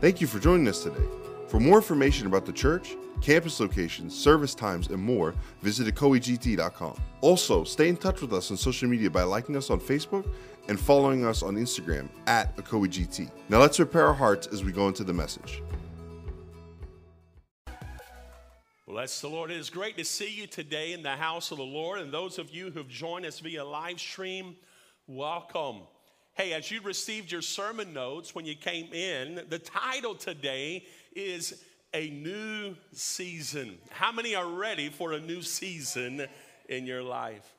Thank you for joining us today. For more information about the church, campus locations, service times, and more, visit ecoegt.com. Also, stay in touch with us on social media by liking us on Facebook and following us on Instagram at ecoegt. Now let's prepare our hearts as we go into the message. Bless the Lord. It is great to see you today in the house of the Lord. And those of you who've joined us via live stream, welcome. Hey, as you received your sermon notes when you came in, the title today is A New Season. How many are ready for a new season in your life?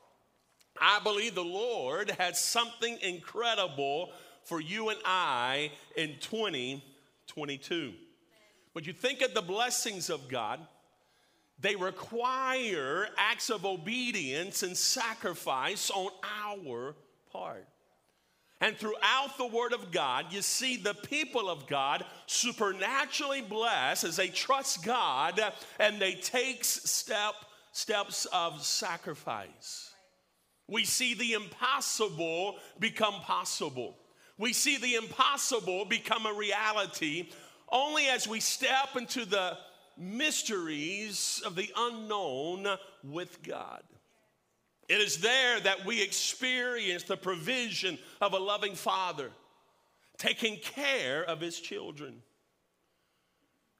I believe the Lord has something incredible for you and I in 2022. When you think of the blessings of God, they require acts of obedience and sacrifice on our part. And throughout the Word of God, you see the people of God supernaturally blessed as they trust God and they take step, steps of sacrifice. We see the impossible become possible. We see the impossible become a reality only as we step into the mysteries of the unknown with God. It is there that we experience the provision of a loving father taking care of his children.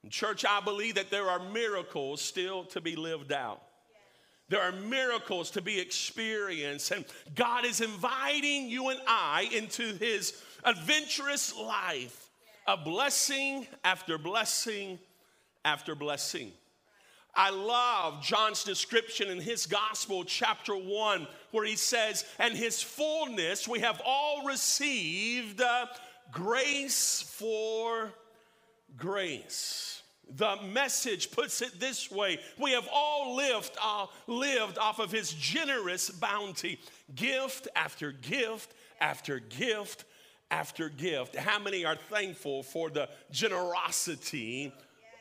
In church, I believe that there are miracles still to be lived out. There are miracles to be experienced, and God is inviting you and I into his adventurous life of blessing after blessing after blessing. I love John's description in his gospel, chapter 1, where he says, And his fullness we have all received uh, grace for grace. The message puts it this way We have all lived, uh, lived off of his generous bounty, gift after gift after gift after gift. How many are thankful for the generosity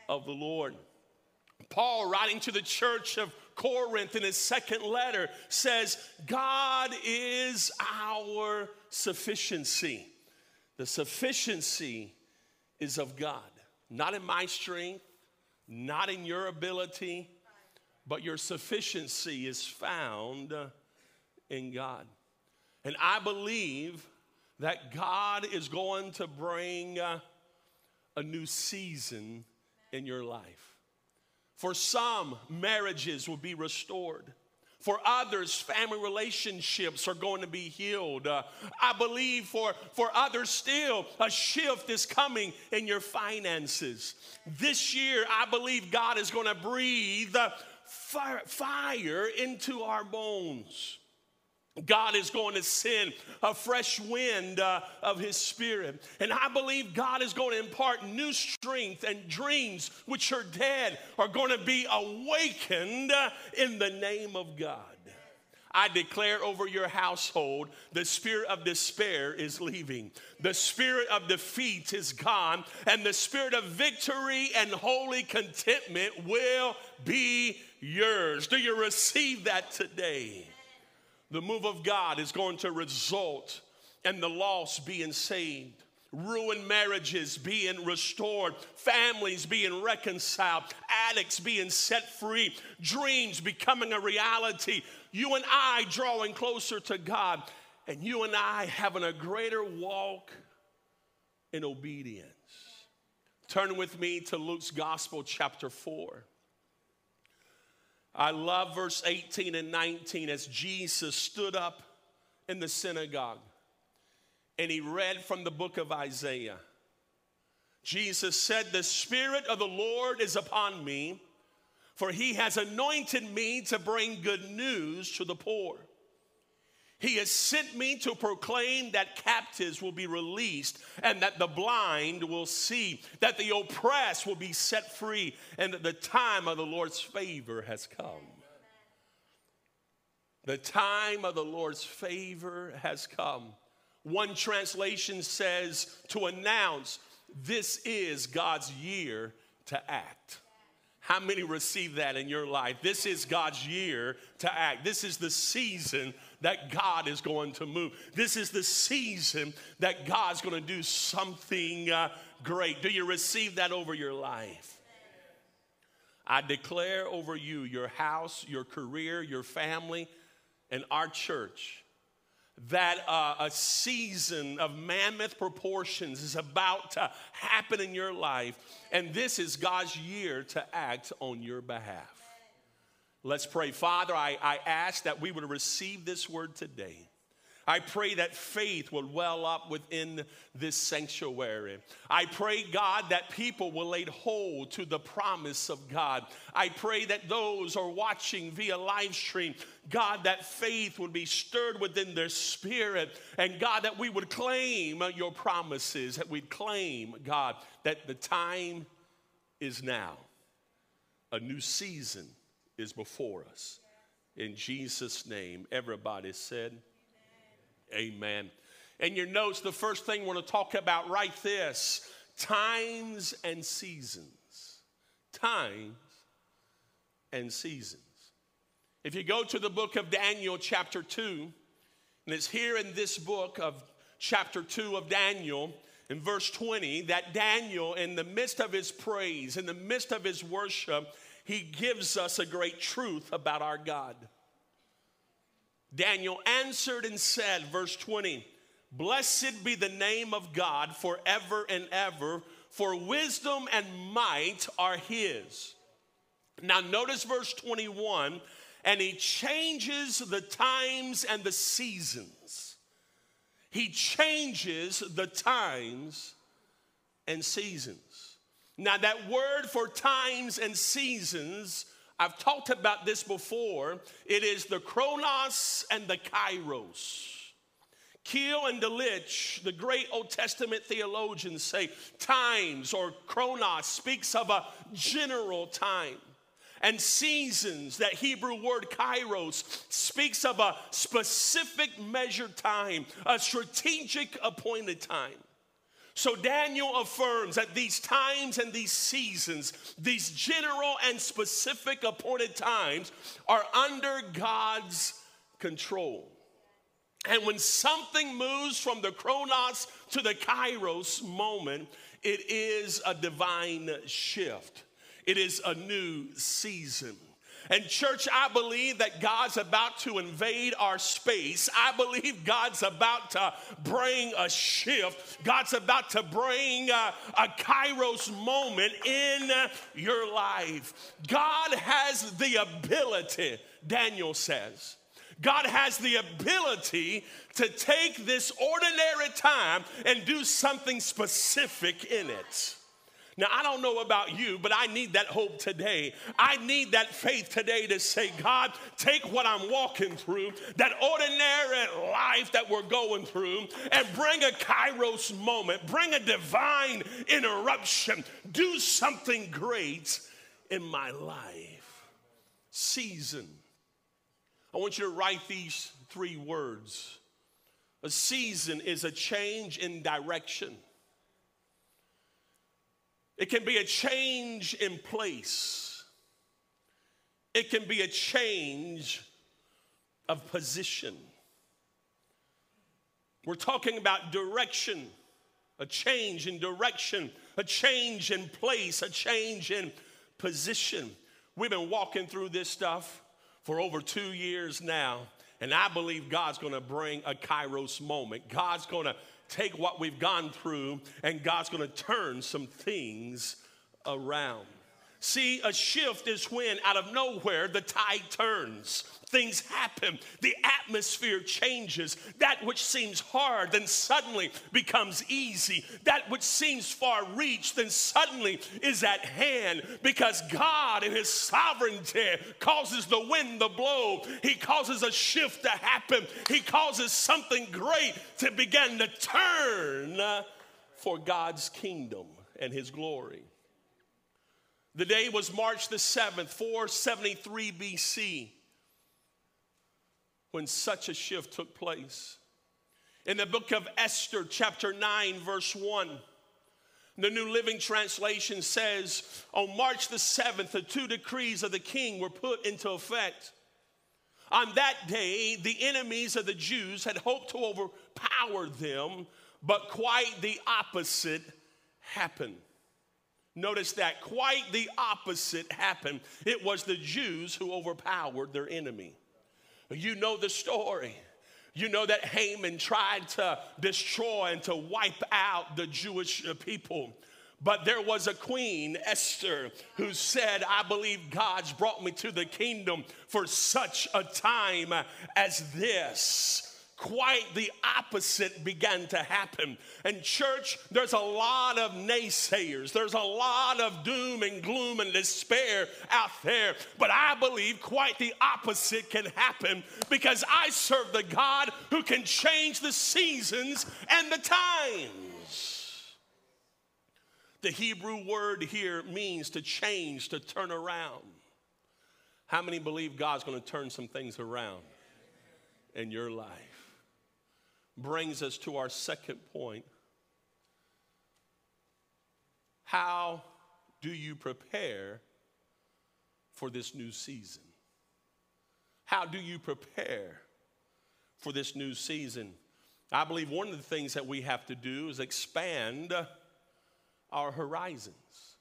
of the Lord? Paul, writing to the church of Corinth in his second letter, says, God is our sufficiency. The sufficiency is of God, not in my strength, not in your ability, but your sufficiency is found in God. And I believe that God is going to bring a new season in your life. For some, marriages will be restored. For others, family relationships are going to be healed. Uh, I believe for, for others still, a shift is coming in your finances. This year, I believe God is going to breathe fire, fire into our bones. God is going to send a fresh wind uh, of His Spirit. And I believe God is going to impart new strength and dreams which are dead are going to be awakened uh, in the name of God. I declare over your household the spirit of despair is leaving, the spirit of defeat is gone, and the spirit of victory and holy contentment will be yours. Do you receive that today? The move of God is going to result in the lost being saved, ruined marriages being restored, families being reconciled, addicts being set free, dreams becoming a reality, you and I drawing closer to God, and you and I having a greater walk in obedience. Turn with me to Luke's Gospel, chapter 4. I love verse 18 and 19 as Jesus stood up in the synagogue and he read from the book of Isaiah. Jesus said, The Spirit of the Lord is upon me, for he has anointed me to bring good news to the poor. He has sent me to proclaim that captives will be released and that the blind will see, that the oppressed will be set free, and that the time of the Lord's favor has come. The time of the Lord's favor has come. One translation says to announce this is God's year to act. How many receive that in your life? This is God's year to act. This is the season that God is going to move. This is the season that God's going to do something uh, great. Do you receive that over your life? I declare over you, your house, your career, your family, and our church that uh, a season of mammoth proportions is about to happen in your life, and this is God's year to act on your behalf. Let's pray. Father, I, I ask that we would receive this word today. I pray that faith will well up within this sanctuary. I pray, God, that people will lay hold to the promise of God. I pray that those are watching via live stream, God, that faith would be stirred within their spirit. And God, that we would claim your promises, that we'd claim, God, that the time is now. A new season is before us. In Jesus' name, everybody said, Amen. In your notes, the first thing we're going to talk about, write this times and seasons. Times and seasons. If you go to the book of Daniel, chapter 2, and it's here in this book of chapter 2 of Daniel, in verse 20, that Daniel, in the midst of his praise, in the midst of his worship, he gives us a great truth about our God. Daniel answered and said, verse 20, Blessed be the name of God forever and ever, for wisdom and might are his. Now, notice verse 21 and he changes the times and the seasons. He changes the times and seasons. Now, that word for times and seasons I've talked about this before. It is the chronos and the kairos. Keil and Delitzsch, the great Old Testament theologians, say times or chronos speaks of a general time. And seasons, that Hebrew word kairos, speaks of a specific measured time, a strategic appointed time. So Daniel affirms that these times and these seasons, these general and specific appointed times, are under God's control. And when something moves from the chronos to the kairos moment, it is a divine shift. It is a new season. And, church, I believe that God's about to invade our space. I believe God's about to bring a shift. God's about to bring a, a kairos moment in your life. God has the ability, Daniel says. God has the ability to take this ordinary time and do something specific in it. Now, I don't know about you, but I need that hope today. I need that faith today to say, God, take what I'm walking through, that ordinary life that we're going through, and bring a kairos moment, bring a divine interruption, do something great in my life. Season. I want you to write these three words. A season is a change in direction. It can be a change in place. It can be a change of position. We're talking about direction, a change in direction, a change in place, a change in position. We've been walking through this stuff for over two years now, and I believe God's gonna bring a kairos moment. God's gonna take what we've gone through and God's gonna turn some things around. See, a shift is when out of nowhere the tide turns. Things happen, the atmosphere changes. That which seems hard then suddenly becomes easy. That which seems far reached then suddenly is at hand because God, in His sovereignty, causes the wind to blow. He causes a shift to happen. He causes something great to begin to turn for God's kingdom and His glory. The day was March the 7th, 473 BC, when such a shift took place. In the book of Esther, chapter 9, verse 1, the New Living Translation says, On March the 7th, the two decrees of the king were put into effect. On that day, the enemies of the Jews had hoped to overpower them, but quite the opposite happened. Notice that quite the opposite happened. It was the Jews who overpowered their enemy. You know the story. You know that Haman tried to destroy and to wipe out the Jewish people. But there was a queen, Esther, who said, I believe God's brought me to the kingdom for such a time as this quite the opposite began to happen. And, church, there's a lot of naysayers, there's a lot of doom and gloom and despair out there. But I believe quite the opposite can happen because I serve the God who can change the seasons and the times. The Hebrew word here means to change, to turn around. How many believe God's going to turn some things around in your life? Brings us to our second point. How do you prepare for this new season? How do you prepare for this new season? I believe one of the things that we have to do is expand our horizons,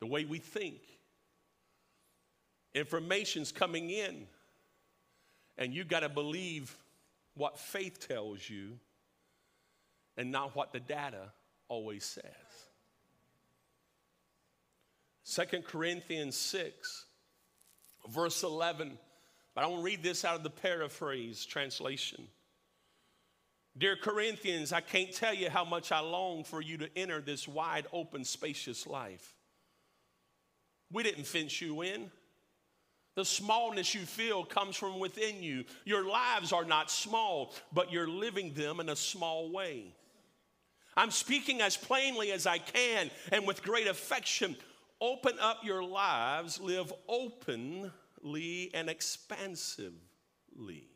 the way we think. Information's coming in, and you got to believe faith tells you and not what the data always says. Second Corinthians 6, verse 11. But I want to read this out of the paraphrase translation. Dear Corinthians, I can't tell you how much I long for you to enter this wide open, spacious life. We didn't fence you in. The smallness you feel comes from within you. Your lives are not small, but you're living them in a small way. I'm speaking as plainly as I can and with great affection. Open up your lives, live openly and expansively.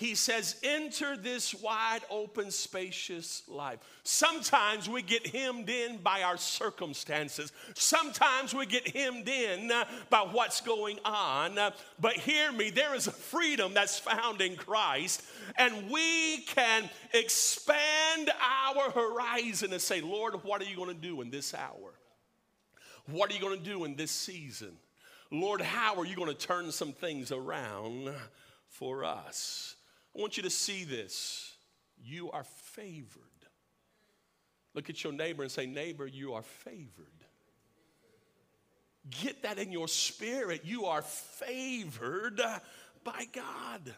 He says, enter this wide open, spacious life. Sometimes we get hemmed in by our circumstances. Sometimes we get hemmed in uh, by what's going on. Uh, but hear me, there is a freedom that's found in Christ, and we can expand our horizon and say, Lord, what are you going to do in this hour? What are you going to do in this season? Lord, how are you going to turn some things around for us? I want you to see this. You are favored. Look at your neighbor and say, Neighbor, you are favored. Get that in your spirit. You are favored by God.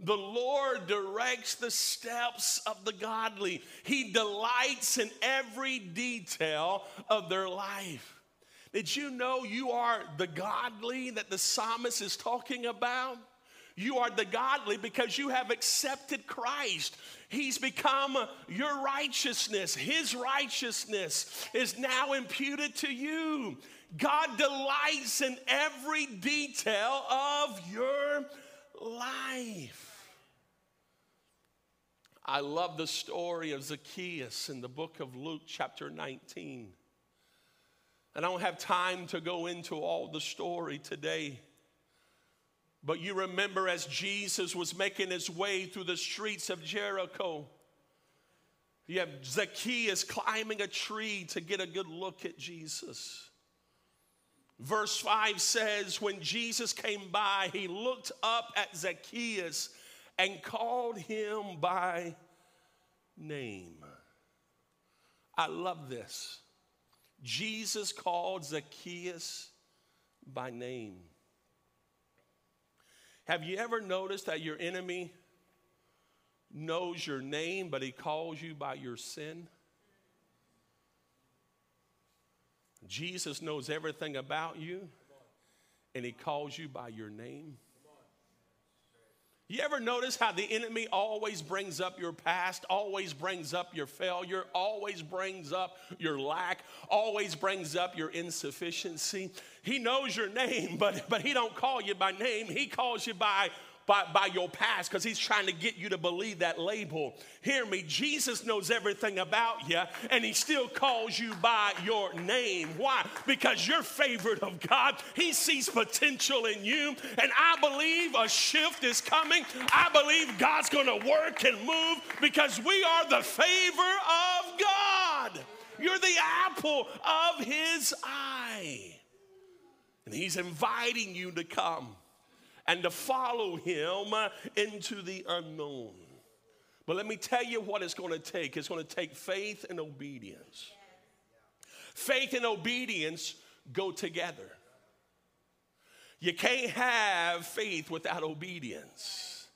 The Lord directs the steps of the godly. He delights in every detail of their life. Did you know you are the godly that the psalmist is talking about? You are the godly because you have accepted Christ. He's become your righteousness. His righteousness is now imputed to you. God delights in every detail of your life. I love the story of Zacchaeus in the book of Luke, chapter 19. And I don't have time to go into all the story today. But you remember as Jesus was making his way through the streets of Jericho, you have Zacchaeus climbing a tree to get a good look at Jesus. Verse 5 says, When Jesus came by, he looked up at Zacchaeus and called him by name. I love this. Jesus called Zacchaeus by name. Have you ever noticed that your enemy knows your name, but he calls you by your sin? Jesus knows everything about you, and he calls you by your name. You ever notice how the enemy always brings up your past, always brings up your failure, always brings up your lack, always brings up your insufficiency? He knows your name, but, but he don't call you by name. He calls you by by, by your past because he's trying to get you to believe that label. Hear me, Jesus knows everything about you and he still calls you by your name. Why? Because you're favored of God. He sees potential in you. And I believe a shift is coming. I believe God's going to work and move because we are the favor of God. You're the apple of his eye. And he's inviting you to come and to follow him into the unknown. But let me tell you what it's going to take it's going to take faith and obedience. Faith and obedience go together. You can't have faith without obedience.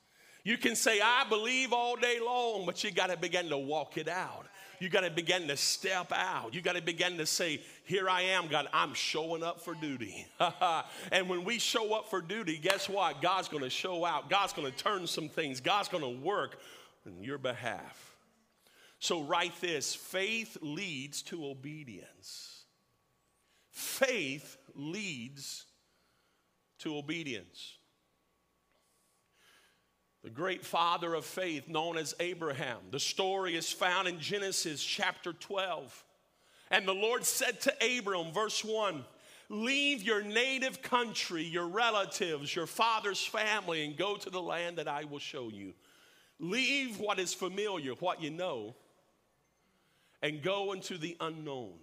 You can say, I believe all day long, but you got to begin to walk it out. You got to begin to step out. You got to begin to say, Here I am, God, I'm showing up for duty. and when we show up for duty, guess what? God's going to show out. God's going to turn some things. God's going to work on your behalf. So, write this faith leads to obedience. Faith leads to obedience. The great father of faith, known as Abraham. The story is found in Genesis chapter 12. And the Lord said to Abram, verse 1 Leave your native country, your relatives, your father's family, and go to the land that I will show you. Leave what is familiar, what you know, and go into the unknown.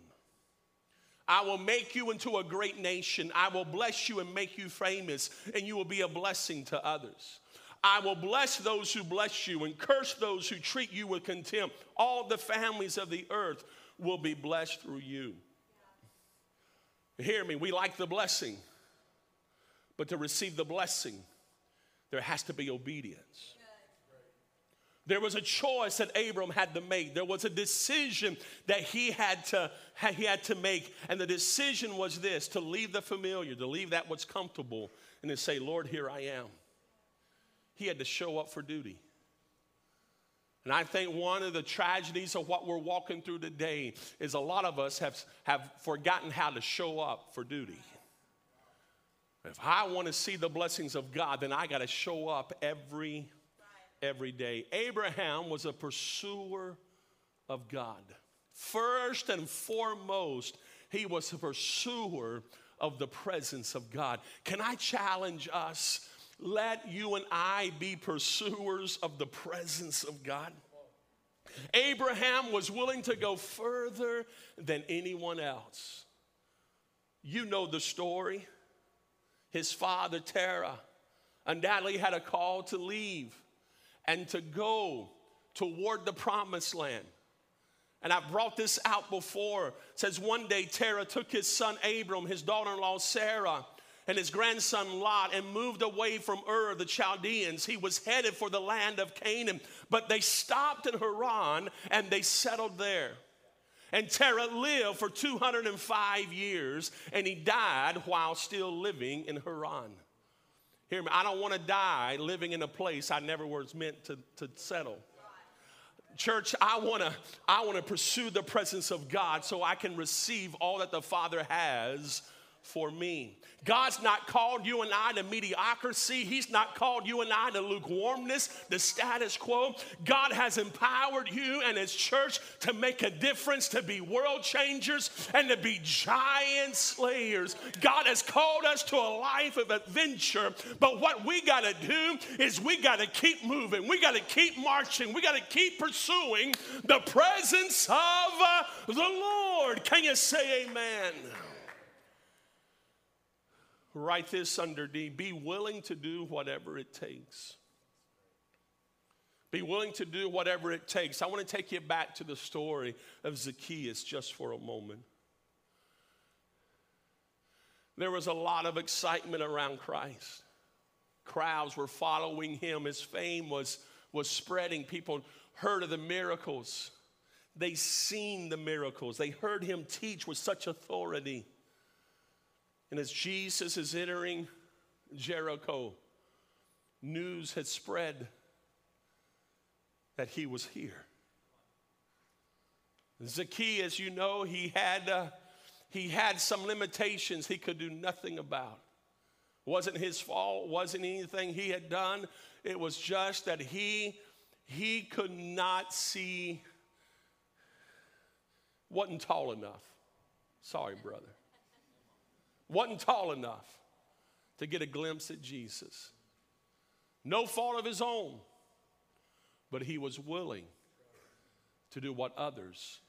I will make you into a great nation. I will bless you and make you famous, and you will be a blessing to others. I will bless those who bless you and curse those who treat you with contempt. All the families of the earth will be blessed through you. Hear me, we like the blessing, but to receive the blessing, there has to be obedience. There was a choice that Abram had to make. There was a decision that he had to he had to make, and the decision was this: to leave the familiar, to leave that what's comfortable, and to say, "Lord, here I am." He had to show up for duty. And I think one of the tragedies of what we're walking through today is a lot of us have, have forgotten how to show up for duty. If I want to see the blessings of God, then I got to show up every every day. Abraham was a pursuer of God. First and foremost, he was a pursuer of the presence of God. Can I challenge us? Let you and I be pursuers of the presence of God. Abraham was willing to go further than anyone else. You know the story. His father, Terah, undoubtedly had a call to leave and to go toward the promised land. And I've brought this out before. It says one day Terah took his son Abram, his daughter in law Sarah, and his grandson Lot and moved away from Ur the Chaldeans. He was headed for the land of Canaan, but they stopped in Haran and they settled there. And Terah lived for 205 years and he died while still living in Haran. Hear me, I don't want to die living in a place I never was meant to, to settle. Church, I want to I want to pursue the presence of God so I can receive all that the Father has for me. God's not called you and I to mediocrity. He's not called you and I to lukewarmness, the status quo. God has empowered you and His church to make a difference, to be world changers, and to be giant slayers. God has called us to a life of adventure, but what we got to do is we got to keep moving. We got to keep marching. We got to keep pursuing the presence of the Lord. Can you say amen? Write this under D be willing to do whatever it takes. Be willing to do whatever it takes. I want to take you back to the story of Zacchaeus just for a moment. There was a lot of excitement around Christ. Crowds were following him. His fame was, was spreading. People heard of the miracles. They seen the miracles. They heard him teach with such authority. And as Jesus is entering Jericho, news had spread that he was here. Zacchaeus, you know, he had, uh, he had some limitations he could do nothing about. Wasn't his fault, wasn't anything he had done. It was just that he he could not see wasn't tall enough. Sorry, brother. Wasn't tall enough to get a glimpse at Jesus. No fault of his own, but he was willing to do what others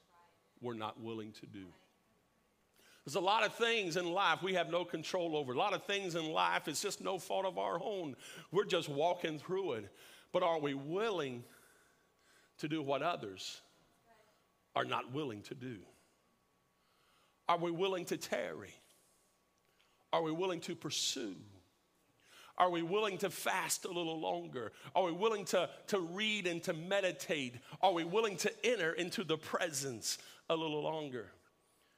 were not willing to do. There's a lot of things in life we have no control over. A lot of things in life, it's just no fault of our own. We're just walking through it. But are we willing to do what others are not willing to do? Are we willing to tarry? Are we willing to pursue? Are we willing to fast a little longer? Are we willing to, to read and to meditate? Are we willing to enter into the presence a little longer?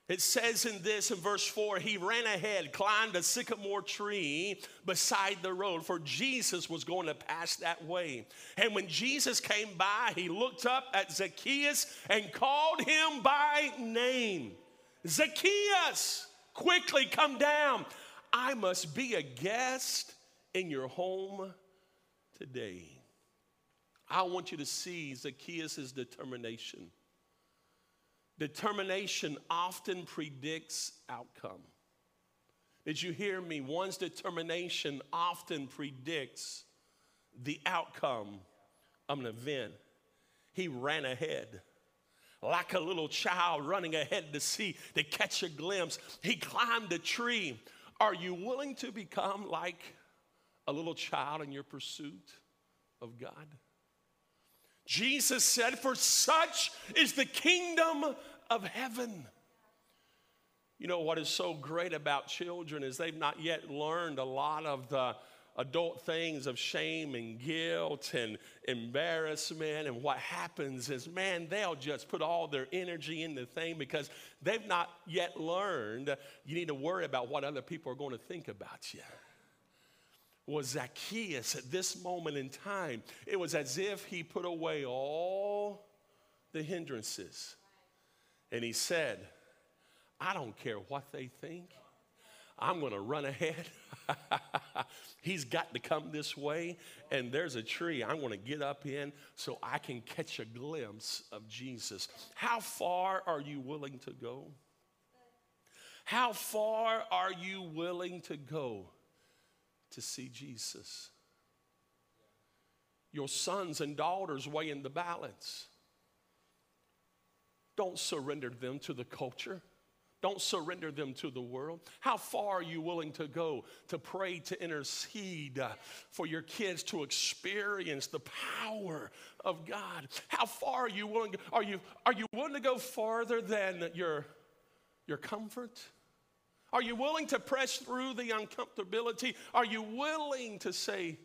It says in this in verse 4 he ran ahead, climbed a sycamore tree beside the road, for Jesus was going to pass that way. And when Jesus came by, he looked up at Zacchaeus and called him by name Zacchaeus, quickly come down. I must be a guest in your home today. I want you to see Zacchaeus' determination. Determination often predicts outcome. Did you hear me? One's determination often predicts the outcome of an event. He ran ahead like a little child running ahead to see, to catch a glimpse. He climbed a tree. Are you willing to become like a little child in your pursuit of God? Jesus said, For such is the kingdom of heaven. You know what is so great about children is they've not yet learned a lot of the adult things of shame and guilt and embarrassment. And what happens is, man, they'll just put all their energy in the thing because they've not yet learned you need to worry about what other people are going to think about you was Zacchaeus at this moment in time. It was as if he put away all the hindrances. And he said, I don't care what they think. I'm going to run ahead. He's got to come this way, and there's a tree I'm going to get up in so I can catch a glimpse of Jesus. How far are you willing to go? How far are you willing to go to see Jesus? Your sons and daughters weigh in the balance. Don't surrender them to the culture. Don't surrender them to the world. How far are you willing to go to pray, to intercede for your kids to experience the power of God? How far are you willing? Are you, are you willing to go farther than your, your comfort? Are you willing to press through the uncomfortability? Are you willing to say,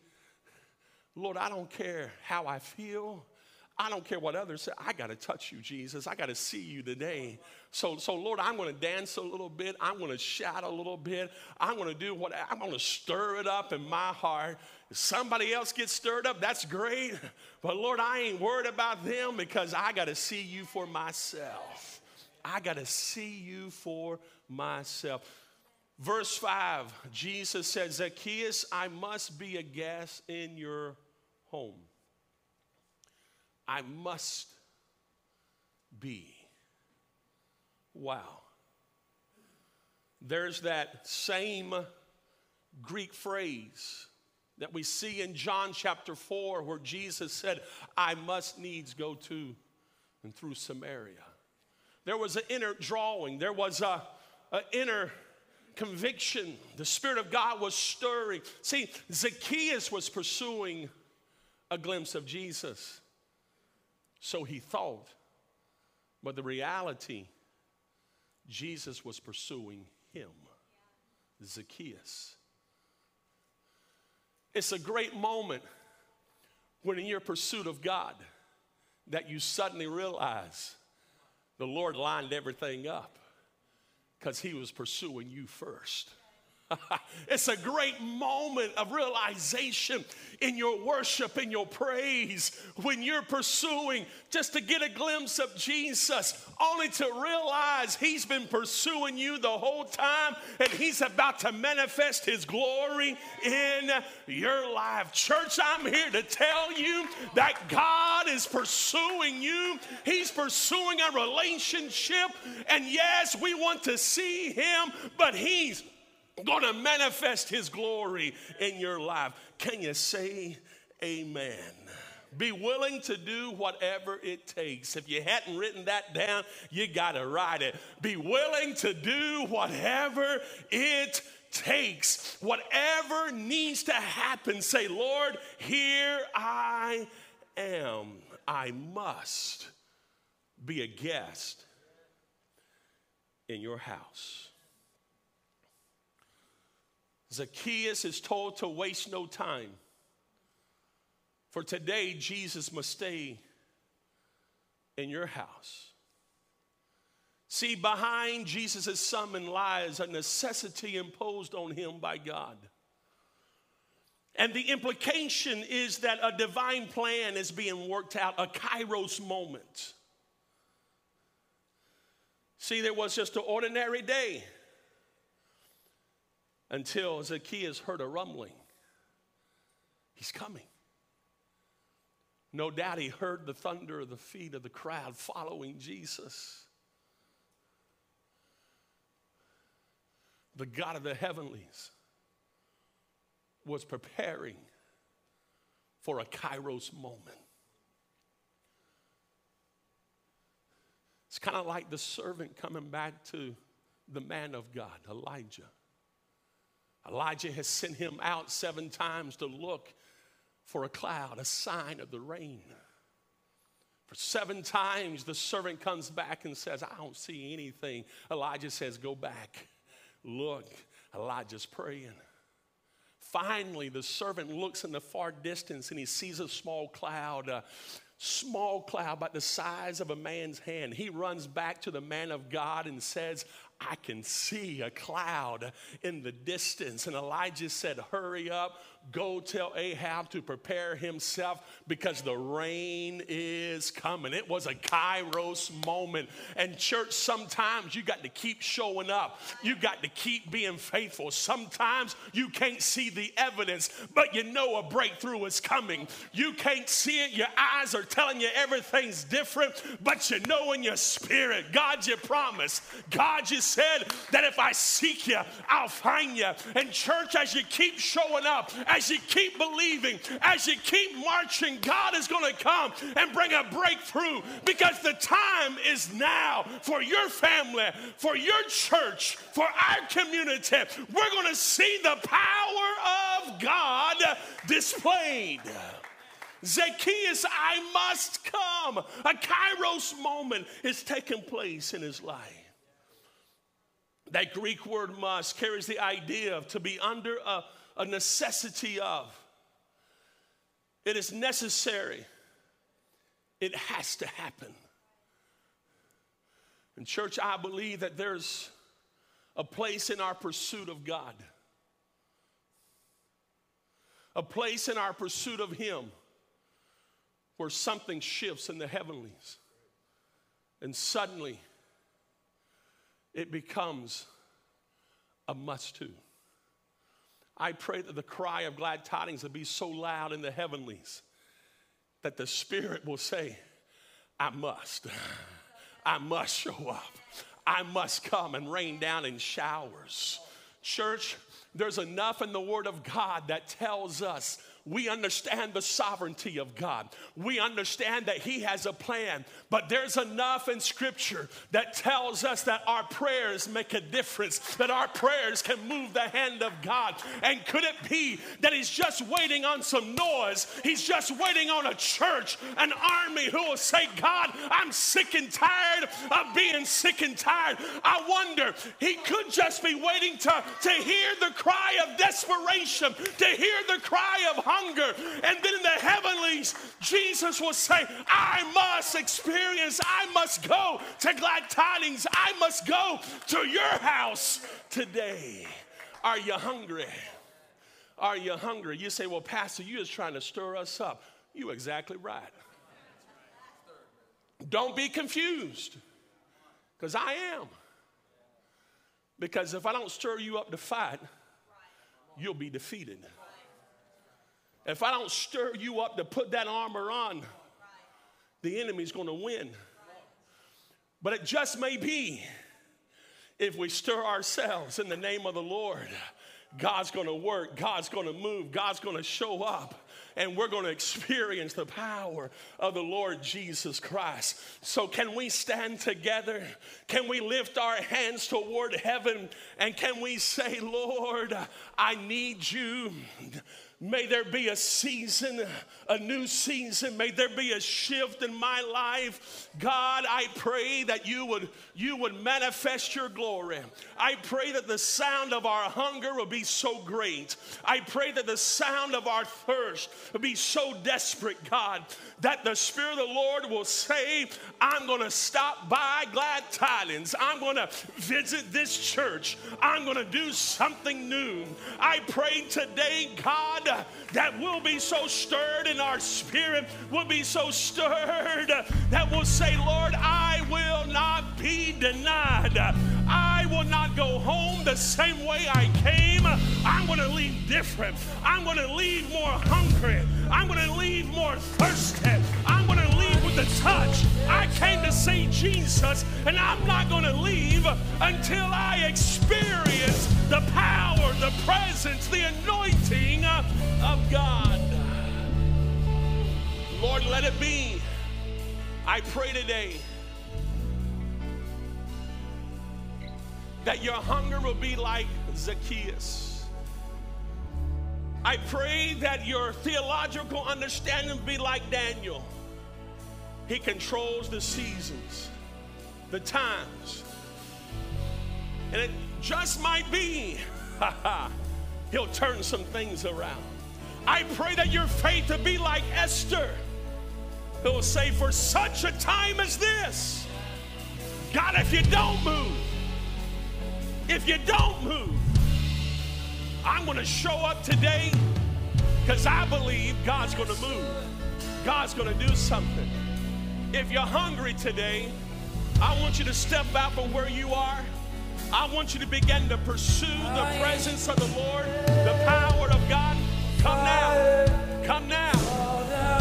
Lord, I don't care how I feel. I don't care what others say. I got to touch you, Jesus. I got to see you today. So, so Lord, I'm going to dance a little bit. I'm going to shout a little bit. I'm going to do what I'm going to stir it up in my heart. If somebody else gets stirred up, that's great. But Lord, I ain't worried about them because I got to see you for myself. I got to see you for myself. Verse 5, Jesus said, Zacchaeus, I must be a guest in your home. I must be. Wow. There's that same Greek phrase that we see in John chapter 4 where Jesus said, I must needs go to and through Samaria. There was an inner drawing, there was a, an inner conviction. The Spirit of God was stirring. See, Zacchaeus was pursuing a glimpse of Jesus. So he thought. But the reality, Jesus was pursuing him, Zacchaeus. It's a great moment when, in your pursuit of God, that you suddenly realize the Lord lined everything up because he was pursuing you first. it's a great moment of realization in your worship, in your praise, when you're pursuing just to get a glimpse of Jesus, only to realize He's been pursuing you the whole time and He's about to manifest His glory in your life. Church, I'm here to tell you that God is pursuing you, He's pursuing a relationship. And yes, we want to see Him, but He's going to manifest his glory in your life. Can you say amen? Be willing to do whatever it takes. If you hadn't written that down, you got to write it. Be willing to do whatever it takes. Whatever needs to happen, say, Lord, here I am. I must be a guest in your house. Zacchaeus is told to waste no time. For today, Jesus must stay in your house. See, behind Jesus' summon lies a necessity imposed on him by God. And the implication is that a divine plan is being worked out, a kairos moment. See, there was just an ordinary day until Zacchaeus heard a rumbling. He's coming. No doubt he heard the thunder of the feet of the crowd following Jesus. The God of the heavenlies was preparing for a kairos moment. It's kind of like the servant coming back to the man of God, Elijah. Elijah has sent him out seven times to look for a cloud, a sign of the rain. For seven times, the servant comes back and says, I don't see anything. Elijah says, Go back, look. Elijah's praying. Finally, the servant looks in the far distance and he sees a small cloud, a small cloud about the size of a man's hand. He runs back to the man of God and says, I can see a cloud in the distance. And Elijah said, Hurry up, go tell Ahab to prepare himself because the rain is coming. It was a kairos moment. And, church, sometimes you got to keep showing up, you got to keep being faithful. Sometimes you can't see the evidence, but you know a breakthrough is coming. You can't see it, your eyes are telling you everything's different, but you know in your spirit, God, you promised, God, you said that if I seek you, I'll find you. And, church, as you keep showing up, as you keep believing, as you keep marching, God is going to come and bring a breakthrough because the time is now for your family, for your church, for our community. We're going to see the power of God displayed. Zacchaeus, I must come. A kairos moment is taking place in his life. That Greek word must carries the idea of to be under a a necessity of. It is necessary. It has to happen. In church, I believe that there's a place in our pursuit of God, a place in our pursuit of Him where something shifts in the heavenlies. And suddenly, it becomes a must too. I pray that the cry of glad tidings will be so loud in the heavenlies that the Spirit will say, I must. I must show up. I must come and rain down in showers. Church, there's enough in the Word of God that tells us we understand the sovereignty of God. We understand that He has a plan, but there's enough in Scripture that tells us that our prayers make a difference, that our prayers can move the hand of God. And could it be that He's just waiting on some noise? He's just waiting on a church, an army who will say, God, I'm sick and tired of being sick and tired. I wonder, He could just be waiting to, to hear the cry of desperation, to hear the cry of hunger. And then in the heavenlies, Jesus will say, I must experience, I must go to glad tidings, I must go to your house today. Are you hungry? Are you hungry? You say, Well, Pastor, you just trying to stir us up. You exactly right. Don't be confused, because I am. Because if I don't stir you up to fight, you'll be defeated. If I don't stir you up to put that armor on, the enemy's gonna win. But it just may be if we stir ourselves in the name of the Lord, God's gonna work, God's gonna move, God's gonna show up and we're going to experience the power of the Lord Jesus Christ. So, can we stand together? Can we lift our hands toward heaven? And can we say, Lord, I need you? May there be a season, a new season. May there be a shift in my life. God, I pray that you would you would manifest your glory. I pray that the sound of our hunger will be so great. I pray that the sound of our thirst will be so desperate, God, that the Spirit of the Lord will say, I'm going to stop by glad tidings. I'm going to visit this church. I'm going to do something new. I pray today, God, that will be so stirred in our spirit, will be so stirred that will say, Lord, I will not be denied. I will not go home the same way I came. I'm going to leave different. I'm going to leave more hungry. I'm going to leave more thirsty. I'm going to leave with the touch. I came to see Jesus, and I'm not going to leave until I experience the power, the presence, the anointing of God. Lord, let it be. I pray today that your hunger will be like Zacchaeus. I pray that your theological understanding be like Daniel. He controls the seasons, the times. And it just might be, he'll turn some things around. I pray that your faith to be like Esther, who will say, For such a time as this, God, if you don't move, if you don't move, I'm going to show up today because I believe God's going to move. God's going to do something. If you're hungry today, I want you to step out from where you are. I want you to begin to pursue the presence of the Lord, the power of God. Come now. Come now.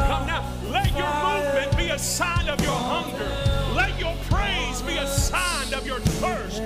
Come now. Let your movement be a sign of your hunger. Let your praise be a sign of your thirst.